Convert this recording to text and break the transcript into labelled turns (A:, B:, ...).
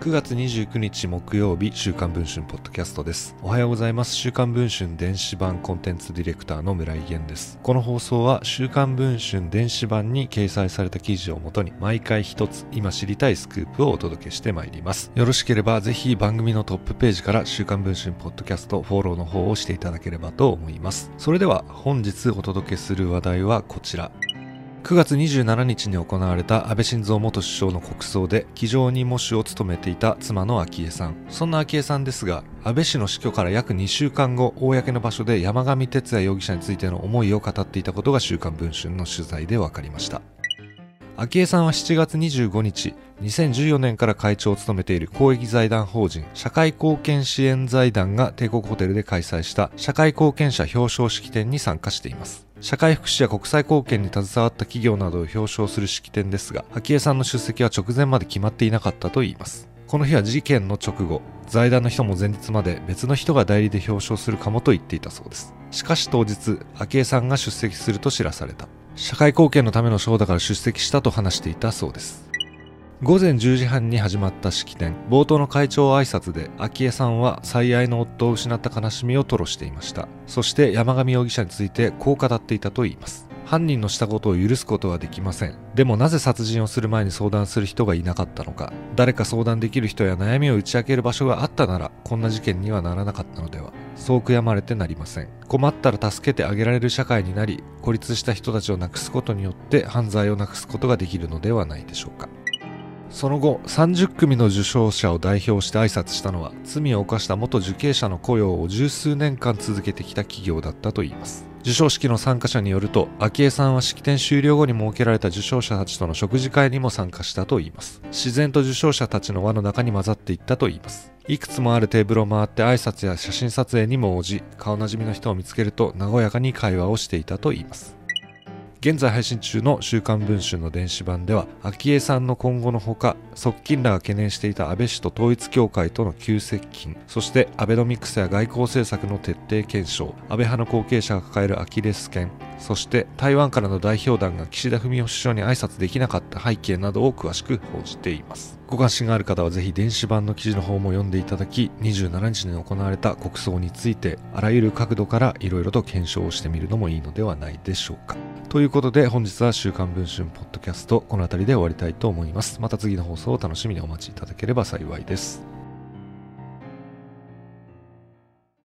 A: 9月29日木曜日週刊文春ポッドキャストです。おはようございます。週刊文春電子版コンテンツディレクターの村井源です。この放送は週刊文春電子版に掲載された記事をもとに毎回一つ今知りたいスクープをお届けしてまいります。よろしければぜひ番組のトップページから週刊文春ポッドキャストフォローの方をしていただければと思います。それでは本日お届けする話題はこちら。9月27日に行われた安倍晋三元首相の国葬で議場に喪主を務めていた妻の昭恵さん。そんな昭恵さんですが安倍氏の死去から約2週間後公の場所で山上徹也容疑者についての思いを語っていたことが週刊文春の取材で分かりました。昭恵さんは7月25日2014年から会長を務めている公益財団法人社会貢献支援財団が帝国ホテルで開催した社会貢献者表彰式典に参加しています。社会福祉や国際貢献に携わった企業などを表彰する式典ですが昭恵さんの出席は直前まで決まっていなかったといいます。この日は事件の直後財団の人も前日まで別の人が代理で表彰するかもと言っていたそうです。しかし当日昭恵さんが出席すると知らされた。社会貢献のための賞だから出席したと話していたそうです。午前10時半に始まった式典。冒頭の会長挨拶で昭恵さんは最愛の夫を失った悲しみを吐露していました。そして山上容疑者についてこう語っていたといいます。犯人のしたことを許すことはできません。でもなぜ殺人をする前に相談する人がいなかったのか。誰か相談できる人や悩みを打ち明ける場所があったならこんな事件にはならなかったのでは。そう悔やまれてなりません。困ったら助けてあげられる社会になり孤立した人たちをなくすことによって犯罪をなくすことができるのではないでしょうか。その後30組の受賞者を代表して挨拶したのは罪を犯した元受刑者の雇用を十数年間続けてきた企業だったといいます。授賞式の参加者によると昭恵さんは式典終了後に設けられた受賞者たちとの食事会にも参加したといいます。自然と受賞者たちの輪の中に混ざっていったといいます。いくつもあるテーブルを回って挨拶や写真撮影にも応じ顔なじみの人を見つけると和やかに会話をしていたといいます。現在配信中の週刊文春の電子版では昭恵さんの今後のほか側近らが懸念していた安倍氏と統一教会との急接近そしてアベノミクスや外交政策の徹底検証。安倍派の後継者が抱えるアキレス腱そして台湾からの代表団が岸田文雄首相に挨拶できなかった背景などを詳しく報じています。ご関心がある方はぜひ電子版の記事の方も読んでいただき27日に行われた国葬についてあらゆる角度からいろいろと検証をしてみるのもいいのではないでしょうか。ということで本日は週刊文春ポッドキャストこの辺りで終わりたいと思います。また次の放送を楽しみにお待ちいただければ幸いです。